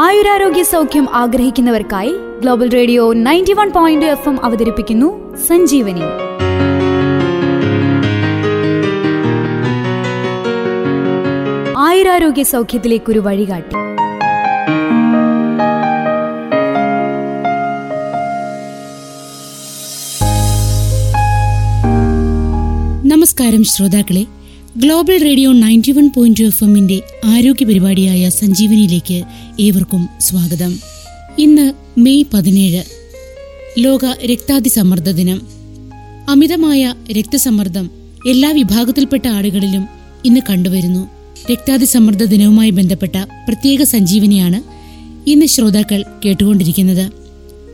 ആയുരാരോഗ്യ സൗഖ്യം ആഗ്രഹിക്കുന്നവർക്കായി global radio ninety one point F M അവതരിപ്പിക്കുന്നു സഞ്ജീവനി. ആയുരാരോഗ്യ സൗഖ്യത്തിലേക്കൊരു വഴികാട്ടി. നമസ്കാരം ശ്രോതാക്കളെ. Global radio ninety one point F എമ്മിന്റെ ആരോഗ്യ പരിപാടിയായ സഞ്ജീവനിയിലേക്ക് ഏവർക്കും സ്വാഗതം. ഇന്ന് മെയ് പതിനേഴ്. ലോക രക്താതിസമ്മർദ്ദ ദിനം. അമിതമായ രക്തസമ്മർദ്ദം എല്ലാ വിഭാഗത്തിൽപ്പെട്ട ആളുകളിലും ഇന്ന് കണ്ടുവരുന്നു. രക്താതിസമ്മർദ്ദ ദിനവുമായി ബന്ധപ്പെട്ട പ്രത്യേക സഞ്ജീവനിയാണ് ഇന്ന് ശ്രോതാക്കൾ കേട്ടുകൊണ്ടിരിക്കുന്നത്.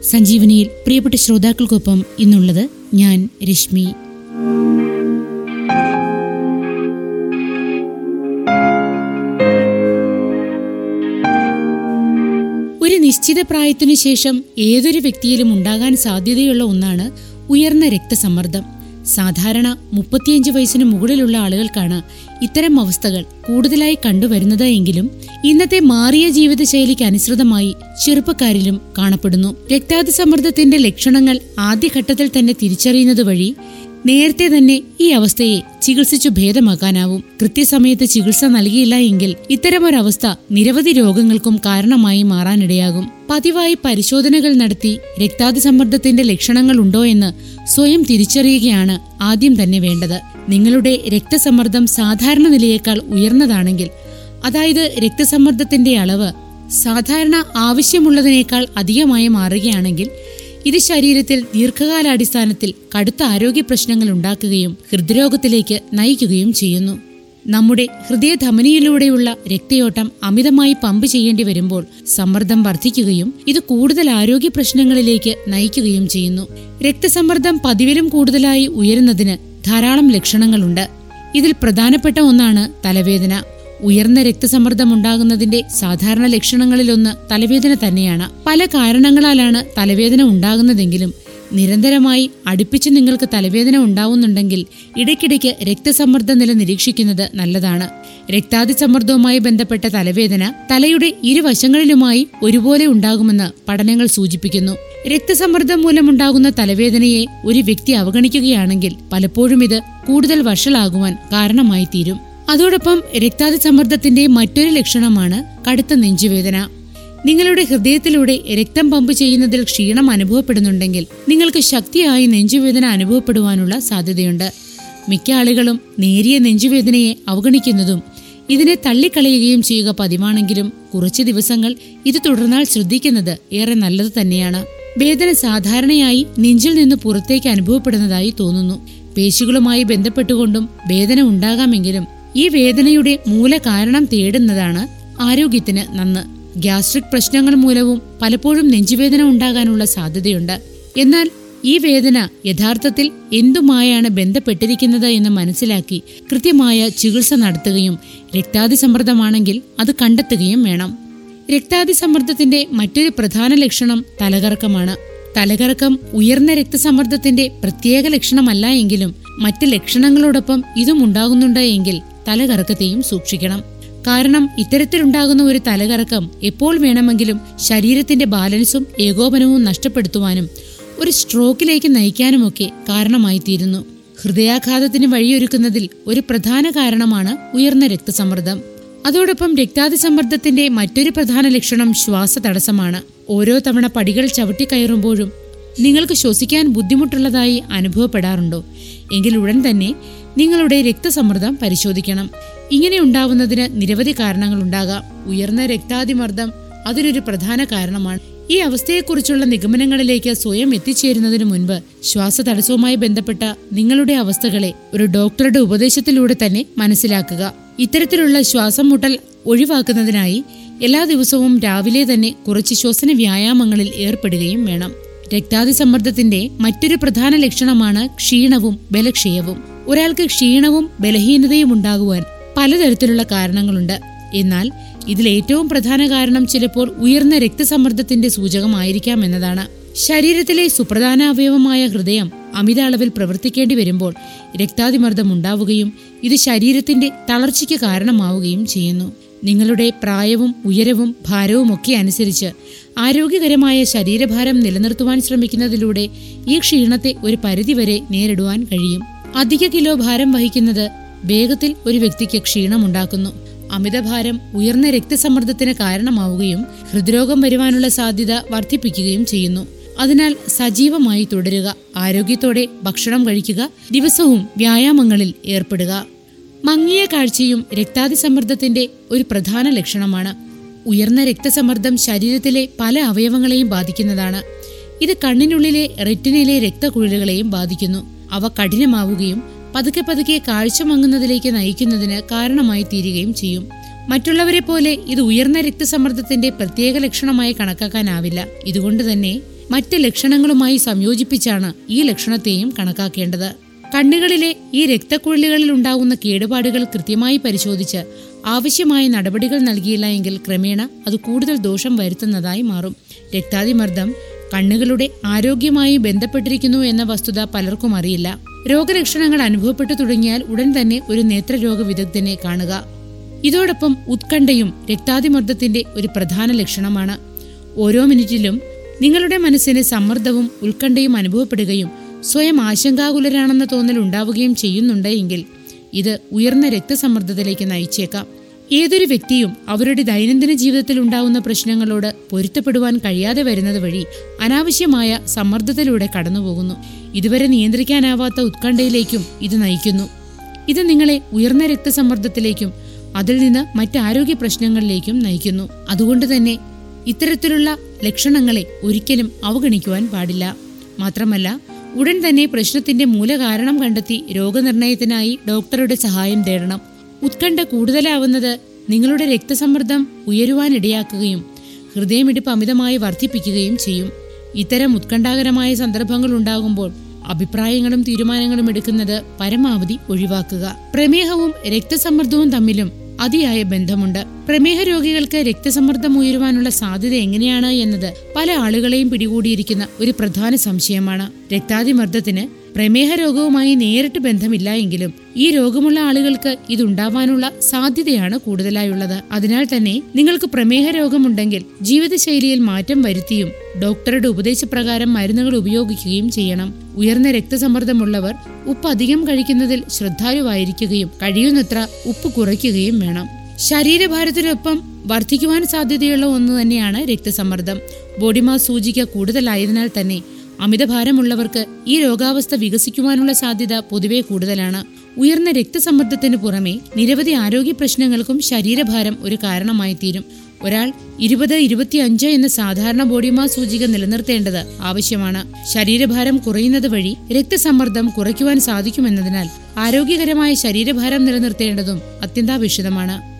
സഞ്ജീവനിയിൽ പ്രിയപ്പെട്ട ശ്രോതാക്കൾക്കൊപ്പം ഇന്നുള്ളത് ഞാൻ രശ്മി. നിശ്ചിത പ്രായത്തിനു ശേഷം ഏതൊരു വ്യക്തിയിലും ഉണ്ടാകാൻ സാധ്യതയുള്ള ഒന്നാണ് ഉയർന്ന രക്തസമ്മർദ്ദം. സാധാരണ മുപ്പത്തിയഞ്ച് വയസ്സിന് മുകളിലുള്ള ആളുകൾക്കാണ് ഇത്തരം അവസ്ഥകൾ കൂടുതലായി കണ്ടുവരുന്നത് എങ്കിലും ഇന്നത്തെ മാറിയ ജീവിതശൈലിക്ക് അനുസൃതമായി ചെറുപ്പക്കാരിലും കാണപ്പെടുന്നു. രക്താതിസമ്മർദ്ദത്തിന്റെ ലക്ഷണങ്ങൾ ആദ്യഘട്ടത്തിൽ തന്നെ തിരിച്ചറിയുന്നത് വഴി നേരത്തെ തന്നെ ഈ അവസ്ഥയെ ചികിത്സിച്ചു ഭേദമാക്കാനാവും കൃത്യസമയത്ത് ചികിത്സ നൽകിയില്ല എങ്കിൽ ഇത്തരമൊരവസ്ഥ നിരവധി രോഗങ്ങൾക്കും കാരണമായി മാറാനിടയാകും. പതിവായി പരിശോധനകൾ നടത്തി രക്താതിസമ്മർദ്ദത്തിന്റെ ലക്ഷണങ്ങൾ ഉണ്ടോ എന്ന് സ്വയം തിരിച്ചറിയുകയാണ് ആദ്യം തന്നെ വേണ്ടത്. നിങ്ങളുടെ രക്തസമ്മർദ്ദം സാധാരണ നിലയേക്കാൾ ഉയർന്നതാണെങ്കിൽ അതായത് രക്തസമ്മർദ്ദത്തിന്റെ അളവ് സാധാരണ ആവശ്യമുള്ളതിനേക്കാൾ അധികമായി മാറുകയാണെങ്കിൽ ഇത് ശരീരത്തിൽ ദീർഘകാലാടിസ്ഥാനത്തിൽ കടുത്ത ആരോഗ്യ പ്രശ്നങ്ങൾ ഉണ്ടാക്കുകയും ഹൃദ്രോഗത്തിലേക്ക് നയിക്കുകയും ചെയ്യുന്നു. നമ്മുടെ ഹൃദയധമനിയിലൂടെയുള്ള രക്തയോട്ടം അമിതമായി പമ്പ് ചെയ്യേണ്ടി വരുമ്പോൾ സമ്മർദ്ദം വർദ്ധിക്കുകയും ഇത് കൂടുതൽ ആരോഗ്യ പ്രശ്നങ്ങളിലേക്ക് നയിക്കുകയും ചെയ്യുന്നു. രക്തസമ്മർദ്ദം പതിവിലും കൂടുതലായി ഉയരുന്നതിന് ധാരാളം ലക്ഷണങ്ങളുണ്ട്. ഇതിൽ പ്രധാനപ്പെട്ട ഒന്നാണ് തലവേദന. ഉയർന്ന രക്തസമ്മർദ്ദം ഉണ്ടാകുന്നതിന്റെ സാധാരണ ലക്ഷണങ്ങളിലൊന്ന് തലവേദന തന്നെയാണ്. പല കാരണങ്ങളാലാണ് തലവേദന ഉണ്ടാകുന്നതെങ്കിലും നിരന്തരമായി അടുപ്പിച്ച് നിങ്ങൾക്ക് തലവേദന ഉണ്ടാവുന്നുണ്ടെങ്കിൽ ഇടയ്ക്കിടയ്ക്ക് രക്തസമ്മർദ്ദ നില നിരീക്ഷിക്കുന്നത് നല്ലതാണ് രക്താതിസമ്മർദ്ദവുമായി ബന്ധപ്പെട്ട തലവേദന തലയുടെ ഇരുവശങ്ങളിലുമായി ഒരുപോലെ ഉണ്ടാകുമെന്ന് പഠനങ്ങൾ സൂചിപ്പിക്കുന്നു. രക്തസമ്മർദ്ദം മൂലമുണ്ടാകുന്ന തലവേദനയെ ഒരു വ്യക്തി അവഗണിക്കുകയാണെങ്കിൽ പലപ്പോഴും ഇത് കൂടുതൽ വഷളാകുവാൻ കാരണമായി തീരും അതോടൊപ്പം രക്താതി സമ്മർദ്ദത്തിന്റെ മറ്റൊരു ലക്ഷണമാണ് കടുത്ത നെഞ്ചുവേദന. നിങ്ങളുടെ ഹൃദയത്തിലൂടെ രക്തം പമ്പ് ചെയ്യുന്നതിൽ ക്ഷീണം അനുഭവപ്പെടുന്നുണ്ടെങ്കിൽ നിങ്ങൾക്ക് ശക്തിയായി നെഞ്ചുവേദന അനുഭവപ്പെടുവാനുള്ള സാധ്യതയുണ്ട്. മിക്ക ആളുകളും നേരിയ നെഞ്ചുവേദനയെ അവഗണിക്കുന്നതും ഇതിനെ തള്ളിക്കളയുകയും ചെയ്യുക പതിവാണെങ്കിലും കുറച്ച് ദിവസങ്ങൾ ഇത് തുടർന്നാൽ ശ്രദ്ധിക്കുന്നത് ഏറെ നല്ലത് തന്നെയാണ്. വേദന സാധാരണയായി നെഞ്ചിൽ നിന്ന് പുറത്തേക്ക് അനുഭവപ്പെടുന്നതായി തോന്നുന്നു. പേശികളുമായി ബന്ധപ്പെട്ടുകൊണ്ടും വേദന ഉണ്ടാകാമെങ്കിലും ഈ വേദനയുടെ മൂലകാരണം തേടുന്നതാണ് ആരോഗ്യത്തിന് നന്ന്. ഗ്യാസ്ട്രിക് പ്രശ്നങ്ങൾ മൂലവും പലപ്പോഴും നെഞ്ചുവേദന ഉണ്ടാകാനുള്ള സാധ്യതയുണ്ട്. എന്നാൽ ഈ വേദന യഥാർത്ഥത്തിൽ എന്തുമായാണ് ബന്ധപ്പെട്ടിരിക്കുന്നത് എന്ന് മനസ്സിലാക്കി കൃത്യമായ ചികിത്സ നടത്തുകയും രക്താതിസമ്മർദ്ദമാണെങ്കിൽ അത് കണ്ടെത്തുകയും വേണം. രക്താതിസമ്മർദ്ദത്തിന്റെ മറ്റൊരു പ്രധാന ലക്ഷണം തലകറക്കമാണ്. തലകറക്കം ഉയർന്ന രക്തസമ്മർദ്ദത്തിന്റെ പ്രത്യേക ലക്ഷണമല്ല എങ്കിലും മറ്റ് ലക്ഷണങ്ങളോടൊപ്പം ഇതും ഉണ്ടാകുന്നുണ്ട് എങ്കിൽ തലകറക്കത്തെയും സൂക്ഷിക്കണം. കാരണം ഇത്തരത്തിലുണ്ടാകുന്ന ഒരു തലകറക്കം എപ്പോൾ വേണമെങ്കിലും ശരീരത്തിന്റെ ബാലൻസും ഏകോപനവും നഷ്ടപ്പെടുത്തുവാനും ഒരു സ്ട്രോക്കിലേക്ക് നയിക്കാനുമൊക്കെ കാരണമായി തീരുന്നു ഹൃദയാഘാതത്തിന് വഴിയൊരുക്കുന്നതിൽ ഒരു പ്രധാന കാരണമാണ് ഉയർന്ന രക്തസമ്മർദ്ദം. അതോടൊപ്പം രക്താതിസമ്മർദ്ദത്തിന്റെ മറ്റൊരു പ്രധാന ലക്ഷണം ശ്വാസ തടസ്സമാണ് ഓരോ തവണ പടികൾ ചവിട്ടിക്കയറുമ്പോഴും നിങ്ങൾക്ക് ശ്വസിക്കാൻ ബുദ്ധിമുട്ടുള്ളതായി അനുഭവപ്പെടാറുണ്ടോ? എങ്കിൽ ഉടൻ തന്നെ നിങ്ങളുടെ രക്തസമ്മർദ്ദം പരിശോധിക്കണം. ഇങ്ങനെ ഉണ്ടാവുന്നതിന് നിരവധി കാരണങ്ങളുണ്ടാകാം ഉയർന്ന രക്താതിമർദ്ദം അതിനൊരു പ്രധാന കാരണമാണ്. ഈ അവസ്ഥയെക്കുറിച്ചുള്ള നിഗമനങ്ങളിലേക്ക് സ്വയം എത്തിച്ചേരുന്നതിനു മുൻപ് ശ്വാസതടസ്സവുമായി ബന്ധപ്പെട്ട നിങ്ങളുടെ അവസ്ഥകളെ ഒരു ഡോക്ടറുടെ ഉപദേശത്തിലൂടെ തന്നെ മനസ്സിലാക്കുക. ഇത്തരത്തിലുള്ള ശ്വാസം മുട്ടൽ ഒഴിവാക്കുന്നതിനായി എല്ലാ ദിവസവും രാവിലെ തന്നെ കുറച്ച് ശ്വസന വ്യായാമങ്ങളിൽ ഏർപ്പെടുകയും വേണം. രക്താതിസമ്മർദ്ദത്തിന്റെ മറ്റൊരു പ്രധാന ലക്ഷണമാണ് ക്ഷീണവും ബലക്ഷയവും. ഒരാൾക്ക് ക്ഷീണവും ബലഹീനതയും ഉണ്ടാകുവാൻ പലതരത്തിലുള്ള കാരണങ്ങളുണ്ട്. എന്നാൽ ഇതിൽ ഏറ്റവും പ്രധാന കാരണം ചിലപ്പോൾ ഉയർന്ന രക്തസമ്മർദ്ദത്തിന്റെ സൂചകമായിരിക്കാം എന്നതാണ്. ശരീരത്തിലെ സുപ്രധാന അവയവമായ ഹൃദയം അമിത അളവിൽ പ്രവർത്തിക്കേണ്ടി വരുമ്പോൾ രക്താതിമർദ്ദം ഉണ്ടാവുകയും ഇത് ശരീരത്തിന്റെ തളർച്ചയ്ക്ക് കാരണമാവുകയും ചെയ്യുന്നു. നിങ്ങളുടെ പ്രായവും ഉയരവും ഭാരവും ഒക്കെ അനുസരിച്ച് ആരോഗ്യകരമായ ശരീരഭാരം നിലനിർത്തുവാൻ ശ്രമിക്കുന്നതിലൂടെ ഈ ക്ഷീണത്തെ ഒരു പരിധിവരെ നേരിടുവാൻ കഴിയും. അധിക കിലോ ഭാരം വഹിക്കുന്നത് വേഗത്തിൽ ഒരു വ്യക്തിക്ക് ക്ഷീണമുണ്ടാക്കുന്നു. അമിതഭാരം ഉയർന്ന രക്തസമ്മർദ്ദത്തിന് കാരണമാവുകയും ഹൃദ്രോഗം വരുവാനുള്ള സാധ്യത വർദ്ധിപ്പിക്കുകയും ചെയ്യുന്നു. അതിനാൽ സജീവമായി തുടരുക. ആരോഗ്യത്തോടെ ഭക്ഷണം കഴിക്കുക. ദിവസവും വ്യായാമങ്ങളിൽ ഏർപ്പെടുക. മങ്ങിയ കാഴ്ചയും രക്താതിസമ്മർദ്ദത്തിന്റെ ഒരു പ്രധാന ലക്ഷണമാണ്. ഉയർന്ന രക്തസമ്മർദ്ദം ശരീരത്തിലെ പല അവയവങ്ങളെയും ബാധിക്കുന്നതാണ്. ഇത് കണ്ണിനുള്ളിലെ റെറ്റിനയിലെ രക്തക്കുഴലുകളെയും ബാധിക്കുന്നു. അവ കഠിനമാവുകയും പതുക്കെ പതുക്കെ കാഴ്ച മങ്ങുന്നതിലേക്ക് നയിക്കുന്നതിന് കാരണമായി തീരുകയും ചെയ്യും. മറ്റുള്ളവരെ പോലെ ഇത് ഉയർന്ന രക്തസമ്മർദ്ദത്തിന്റെ പ്രത്യേക ലക്ഷണമായി കണക്കാക്കാനാവില്ല. ഇതുകൊണ്ട് തന്നെ മറ്റ് ലക്ഷണങ്ങളുമായി സംയോജിപ്പിച്ചാണ് ഈ ലക്ഷണത്തെയും കണക്കാക്കേണ്ടത്. കണ്ണുകളിലെ ഈ രക്തക്കുഴലുകളിൽ ഉണ്ടാകുന്ന കേടുപാടുകൾ കൃത്യമായി പരിശോധിച്ച് ആവശ്യമായ നടപടികൾ നൽകിയില്ല എങ്കിൽ ക്രമേണ അത് കൂടുതൽ ദോഷം വരുത്തുന്നതായി മാറും. രക്താതിമർദ്ദം കണ്ണുകളുടെ ആരോഗ്യമായി ബന്ധപ്പെട്ടിരിക്കുന്നു എന്ന വസ്തുത പലർക്കും അറിയില്ല. രോഗലക്ഷണങ്ങൾ അനുഭവപ്പെട്ടു തുടങ്ങിയാൽ ഉടൻ തന്നെ ഒരു നേത്രരോഗ വിദഗ്ധനെ കാണുക. ഇതോടൊപ്പം ഉത്കണ്ഠയും രക്താതിമർദ്ദത്തിന്റെ ഒരു പ്രധാന ലക്ഷണമാണ്. ഓരോ മിനിറ്റിലും നിങ്ങളുടെ മനസ്സിന് സമ്മർദ്ദവും ഉത്കണ്ഠയും അനുഭവപ്പെടുകയും സ്വയം ആശങ്കാകുലരാണെന്ന തോന്നൽ ഉണ്ടാവുകയും ചെയ്യുന്നുണ്ടെങ്കിൽ ഇത് ഉയർന്ന രക്തസമ്മർദ്ദത്തിലേക്ക് നയിച്ചേക്കാം. ഏതൊരു വ്യക്തിയും അവരുടെ ദൈനംദിന ജീവിതത്തിൽ ഉണ്ടാവുന്ന പ്രശ്നങ്ങളോട് പൊരുത്തപ്പെടുവാൻ കഴിയാതെ വരുന്നത് വഴി അനാവശ്യമായ സമ്മർദ്ദത്തിലൂടെ കടന്നുപോകുന്നു. ഇതുവരെ നിയന്ത്രിക്കാനാവാത്ത ഉത്കണ്ഠയിലേക്കും ഇത് നയിക്കുന്നു. ഇത് നിങ്ങളെ ഉയർന്ന രക്തസമ്മർദ്ദത്തിലേക്കും അതിൽ നിന്ന് മറ്റ് ആരോഗ്യ പ്രശ്നങ്ങളിലേക്കും നയിക്കുന്നു. അതുകൊണ്ട് തന്നെ ഇത്തരത്തിലുള്ള ലക്ഷണങ്ങളെ ഒരിക്കലും അവഗണിക്കുവാൻ പാടില്ല. മാത്രമല്ല ഉടൻ തന്നെ പ്രശ്നത്തിന്റെ മൂലകാരണം കണ്ടെത്തി രോഗനിർണയത്തിനായി ഡോക്ടറുടെ സഹായം തേടണം. ഉത്കണ്ഠ കൂടുതലാവുന്നത് നിങ്ങളുടെ രക്തസമ്മർദ്ദം ഉയരുവാനിടയാക്കുകയും ഹൃദയമിടിപ്പ് അമിതമായി വർദ്ധിപ്പിക്കുകയും ചെയ്യും. ഇത്തരം ഉത്കണ്ഠാകരമായ സന്ദർഭങ്ങൾ ഉണ്ടാകുമ്പോൾ അഭിപ്രായങ്ങളും തീരുമാനങ്ങളും എടുക്കുന്നത് പരമാവധി ഒഴിവാക്കുക. പ്രമേഹവും രക്തസമ്മർദ്ദവും തമ്മിലും അതിയായ ബന്ധമുണ്ട്. പ്രമേഹ രോഗികൾക്ക് രക്തസമ്മർദ്ദം ഉയരുവാനുള്ള സാധ്യത എങ്ങനെയാണ് എന്നത് പല ആളുകളെയും പിടികൂടിയിരിക്കുന്ന ഒരു പ്രധാന സംശയമാണ്. രക്താതിമർദ്ദത്തിന് പ്രമേഹ രോഗവുമായി നേരിട്ട് ബന്ധമില്ല എങ്കിലും ഈ രോഗമുള്ള ആളുകൾക്ക് ഇതുണ്ടാവാനുള്ള സാധ്യതയാണ് കൂടുതലായുള്ളത്. അതിനാൽ തന്നെ നിങ്ങൾക്ക് പ്രമേഹ രോഗമുണ്ടെങ്കിൽ ജീവിതശൈലിയിൽ മാറ്റം വരുത്തിയും ഡോക്ടറുടെ ഉപദേശപ്രകാരം മരുന്നുകൾ ഉപയോഗിക്കുകയും ചെയ്യണം. ഉയർന്ന രക്തസമ്മർദ്ദമുള്ളവർ ഉപ്പ് അധികം കഴിക്കുന്നതിൽ ശ്രദ്ധാലുവായിരിക്കുകയും കഴിയുന്നത്ര ഉപ്പ് കുറയ്ക്കുകയും വേണം. ശരീരഭാരത്തിനൊപ്പം വർദ്ധിക്കുവാൻ സാധ്യതയുള്ള ഒന്ന് തന്നെയാണ് രക്തസമ്മർദ്ദം. ബോഡി മാസ് സൂചിക കൂടുതലായതിനാൽ തന്നെ അമിതഭാരമുള്ളവർക്ക് ഈ രോഗാവസ്ഥ വികസിക്കുവാനുള്ള സാധ്യത പൊതുവെ കൂടുതലാണ്. ഉയർന്ന രക്തസമ്മർദ്ദത്തിന് പുറമെ നിരവധി ആരോഗ്യ പ്രശ്നങ്ങൾക്കും ശരീരഭാരം ഒരു കാരണമായി തീരും ഒരാൾ ഇരുപത് ഇരുപത്തിയഞ്ച് എന്ന സാധാരണ ബോഡി മാസ് സൂചിക നിലനിർത്തേണ്ടത് ആവശ്യമാണ്. ശരീരഭാരം കുറയുന്നത് വഴി രക്തസമ്മർദ്ദം കുറയ്ക്കുവാൻ സാധിക്കുമെന്നതിനാൽ ആരോഗ്യകരമായ ശരീരഭാരം നിലനിർത്തേണ്ടതും അത്യന്താപേക്ഷിതമാണ്.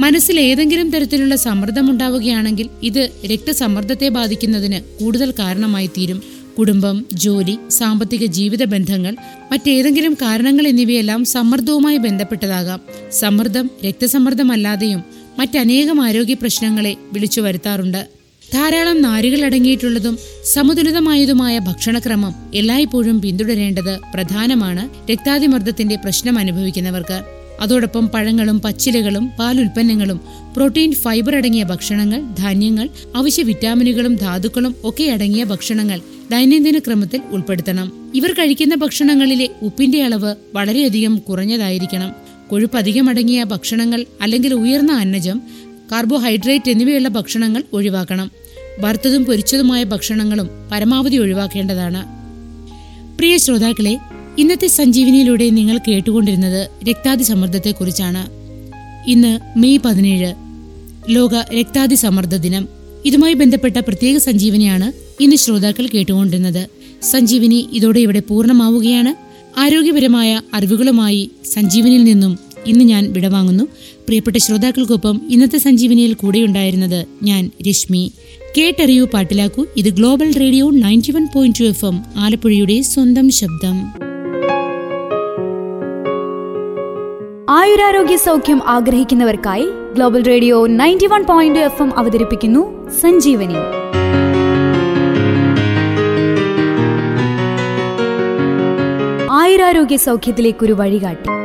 മനസ്സിൽ ഏതെങ്കിലും തരത്തിലുള്ള സമ്മർദ്ദം ഉണ്ടാവുകയാണെങ്കിൽ ഇത് രക്തസമ്മർദ്ദത്തെ ബാധിക്കുന്നതിന് കൂടുതൽ കാരണമായി തീരും കുടുംബം ജോലി സാമ്പത്തിക ജീവിത ബന്ധങ്ങൾ മറ്റേതെങ്കിലും കാരണങ്ങൾ എന്നിവയെല്ലാം സമ്മർദ്ദവുമായി ബന്ധപ്പെട്ടതാകാം. സമ്മർദ്ദം രക്തസമ്മർദ്ദമല്ലാതെയും മറ്റനേകം ആരോഗ്യ പ്രശ്നങ്ങളെ വിളിച്ചു വരുത്താറുണ്ട്. ധാരാളം നാരുകൾ അടങ്ങിയിട്ടുള്ളതും സമതുലിതമായതുമായ ഭക്ഷണക്രമം എല്ലായ്പ്പോഴും പിന്തുടരേണ്ടത് പ്രധാനമാണ് രക്താതിമർദ്ദത്തിന്റെ പ്രശ്നം അനുഭവിക്കുന്നവർക്ക്. അതോടൊപ്പം പഴങ്ങളും പച്ചിലകളും പാലുൽപ്പന്നങ്ങളും പ്രോട്ടീൻ ഫൈബർ അടങ്ങിയ ഭക്ഷണങ്ങൾ ധാന്യങ്ങൾ അവശ്യ വിറ്റാമിനുകളും ധാതുക്കളും ഒക്കെ അടങ്ങിയ ഭക്ഷണങ്ങൾ ദൈനംദിന ക്രമത്തിൽ ഉൾപ്പെടുത്തണം. ഇവർ കഴിക്കുന്ന ഭക്ഷണങ്ങളിലെ ഉപ്പിന്റെ അളവ് വളരെയധികം കുറഞ്ഞതായിരിക്കണം. കൊഴുപ്പ് അധികം അടങ്ങിയ ഭക്ഷണങ്ങൾ അല്ലെങ്കിൽ ഉയർന്ന അന്നജം കാർബോഹൈഡ്രേറ്റ് എന്നിവയുള്ള ഭക്ഷണങ്ങൾ ഒഴിവാക്കണം. വറുത്തതും പൊരിച്ചതുമായ ഭക്ഷണങ്ങളും പരമാവധി ഒഴിവാക്കേണ്ടതാണ്. പ്രിയ ശ്രോതാക്കളെ ഇന്നത്തെ സഞ്ജീവനിയിലൂടെ നിങ്ങൾ കേട്ടുകൊണ്ടിരുന്നത് രക്താതിസമ്മർദ്ദത്തെക്കുറിച്ചാണ്. ഇന്ന് മെയ് പതിനേഴ് ലോക രക്താതിസമ്മർദ്ദ ദിനം. ഇതുമായി ബന്ധപ്പെട്ട പ്രത്യേക സഞ്ജീവനിയാണ് ഇന്ന് ശ്രോതാക്കൾ കേട്ടുകൊണ്ടിരുന്നത്. സഞ്ജീവനി ഇതോടെ ഇവിടെ പൂർണമാവുകയാണ്. ആരോഗ്യപരമായ അറിവുകളുമായി സഞ്ജീവനിയിൽ നിന്നും ഇന്ന് ഞാൻ വിടവാങ്ങുന്നു. പ്രിയപ്പെട്ട ശ്രോതാക്കൾക്കൊപ്പം ഇന്നത്തെ സഞ്ജീവനിയിൽ കൂടെയുണ്ടായിരുന്നത് ഞാൻ രശ്മി. കേട്ടറിയൂ പാട്ടിലാക്കൂ. ഇത് global radio ninety one point two F M ആലപ്പുഴയുടെ സ്വന്തം ശബ്ദം. ആയുരാരോഗ്യ സൗഖ്യം ആഗ്രഹിക്കുന്നവർക്കായി global radio ninety one point F M അവതരിപ്പിക്കുന്നു സഞ്ജീവനി. ആയുരാരോഗ്യ സൗഖ്യത്തിലേക്കൊരു വഴികാട്ടി.